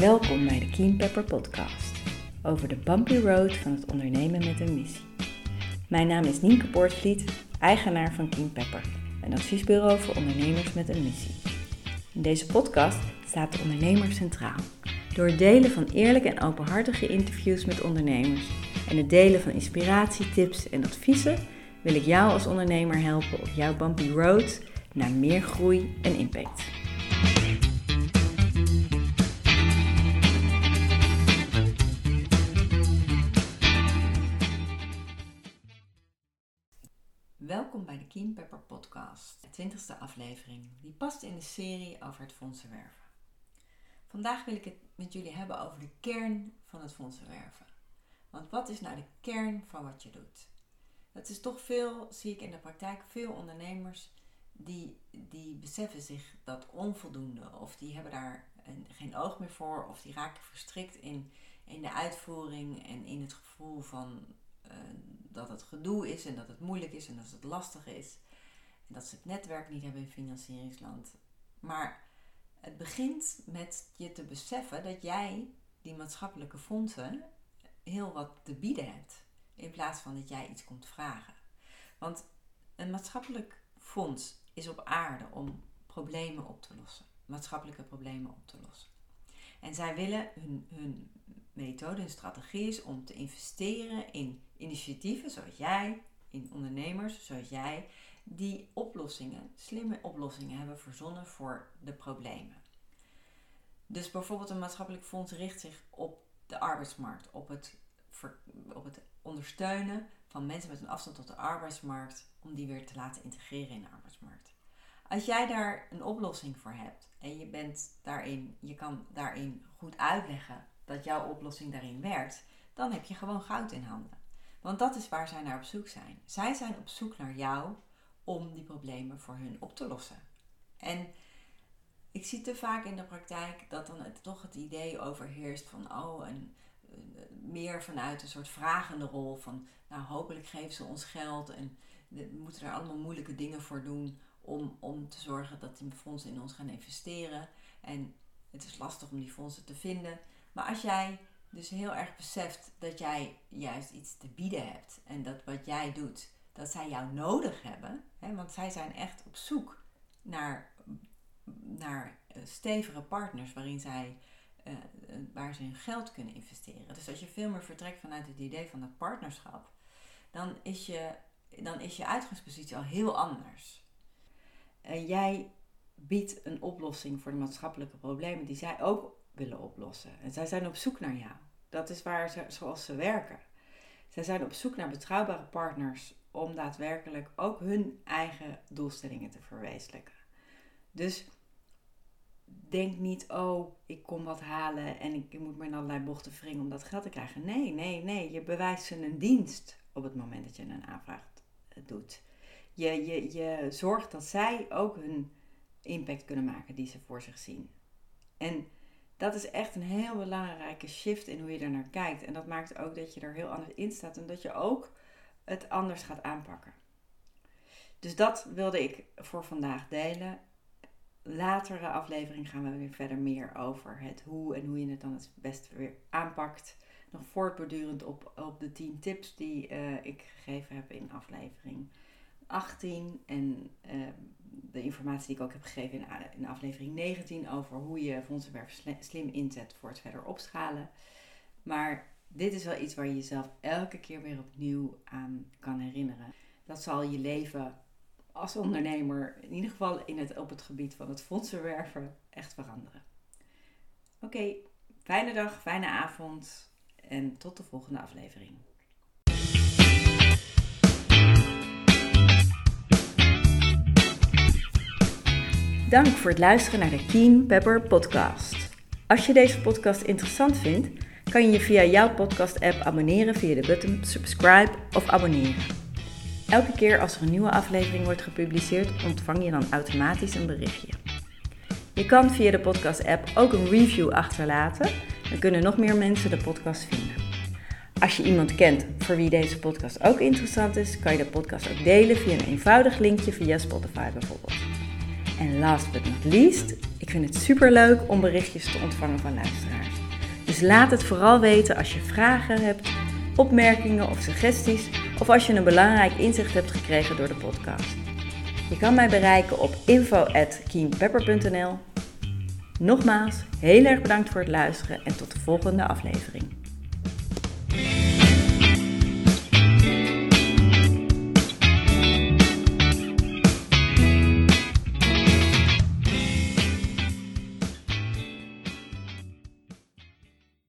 Welkom bij de Keen Pepper Podcast over de bumpy road van het ondernemen met een missie. Mijn naam is Nienke Poortvliet, eigenaar van Keen Pepper, een adviesbureau voor ondernemers met een missie. In deze podcast staat de ondernemer centraal. Door het delen van eerlijke en openhartige interviews met ondernemers en het delen van inspiratie, tips en adviezen wil ik jou als ondernemer helpen op jouw bumpy road naar meer groei en impact. Welkom bij de Keen Pepper Podcast, de 20 aflevering, die past in de serie over het fondsenwerven. Vandaag wil ik het met jullie hebben over de kern van het fondsenwerven. Want wat is nou de kern van wat je doet? Dat is toch veel, zie ik in de praktijk, veel ondernemers die, die beseffen zich dat onvoldoende of die hebben daar een, geen oog meer voor of die raken verstrikt in, in de uitvoering en in het gevoel van uh, dat het gedoe is en dat het moeilijk is en dat het lastig is. En dat ze het netwerk niet hebben in financieringsland. Maar het begint met je te beseffen dat jij die maatschappelijke fondsen heel wat te bieden hebt. In plaats van dat jij iets komt vragen. Want een maatschappelijk fonds is op aarde om problemen op te lossen. Maatschappelijke problemen op te lossen. En zij willen hun, hun methode, hun strategie is om te investeren in initiatieven zoals jij, in ondernemers zoals jij, die oplossingen, slimme oplossingen hebben verzonnen voor de problemen. Dus bijvoorbeeld een maatschappelijk fonds richt zich op de arbeidsmarkt, op het, op het ondersteunen van mensen met een afstand tot de arbeidsmarkt, om die weer te laten integreren in de arbeidsmarkt. Als jij daar een oplossing voor hebt en je bent daarin, je kan daarin goed uitleggen dat jouw oplossing daarin werkt, dan heb je gewoon goud in handen. Want dat is waar zij naar op zoek zijn. Zij zijn op zoek naar jou om die problemen voor hun op te lossen. En ik zie te vaak in de praktijk dat dan het, toch het idee overheerst van, oh, een, meer vanuit een soort vragende rol van, nou hopelijk geven ze ons geld en we moeten er allemaal moeilijke dingen voor doen om, om te zorgen dat die fondsen in ons gaan investeren. En het is lastig om die fondsen te vinden. Maar als jij dus heel erg beseft dat jij juist iets te bieden hebt en dat wat jij doet, dat zij jou nodig hebben, hè, want zij zijn echt op zoek naar, naar eh, stevige partners waarin zij, uh, waar ze hun geld kunnen investeren. Dus als je veel meer vertrekt vanuit het idee van dat partnerschap, dan is je, dan is je uitgangspositie al heel anders. En jij biedt een oplossing voor de maatschappelijke problemen die zij ook willen oplossen. En zij zijn op zoek naar jou. Dat is waar ze, zoals ze werken. Zij zijn op zoek naar betrouwbare partners om daadwerkelijk ook hun eigen doelstellingen te verwezenlijken. Dus denk niet, oh, ik kom wat halen en ik moet me in allerlei bochten wringen om dat geld te krijgen. Nee, nee, nee. Je bewijst ze een dienst op het moment dat je een aanvraag doet. Je, je, je zorgt dat zij ook hun impact kunnen maken die ze voor zich zien. En dat is echt een heel belangrijke shift in hoe je er naar kijkt. En dat maakt ook dat je er heel anders in staat en dat je ook het anders gaat aanpakken. Dus dat wilde ik voor vandaag delen. Latere aflevering gaan we weer verder meer over het hoe en hoe je het dan het beste weer aanpakt. Nog voortbordurend op, op de 10 tips die uh, ik gegeven heb in aflevering 18 en uh, de informatie die ik ook heb gegeven in, in aflevering 19 over hoe je fondsenwerf slim inzet voor het verder opschalen. Maar dit is wel iets waar je jezelf elke keer weer opnieuw aan kan herinneren. Dat zal je leven als ondernemer, in ieder geval in het, op het gebied van het fondsenwerven, echt veranderen. Oké, fijne dag, fijne avond en tot de volgende aflevering. Dank voor het luisteren naar de Keen Pepper podcast. Als je deze podcast interessant vindt, kan je je via jouw podcast-app abonneren via de button subscribe of abonneren. Elke keer als er een nieuwe aflevering wordt gepubliceerd, ontvang je dan automatisch een berichtje. Je kan via de podcast-app ook een review achterlaten, dan kunnen nog meer mensen de podcast vinden. Als je iemand kent voor wie deze podcast ook interessant is, kan je de podcast ook delen via een eenvoudig linkje via Spotify bijvoorbeeld. En last but not least, ik vind het super leuk om berichtjes te ontvangen van luisteraars. Dus laat het vooral weten als je vragen hebt, opmerkingen of suggesties of als je een belangrijk inzicht hebt gekregen door de podcast. Je kan mij bereiken op info@keenpepper.nl. Nogmaals, heel erg bedankt voor het luisteren en tot de volgende aflevering.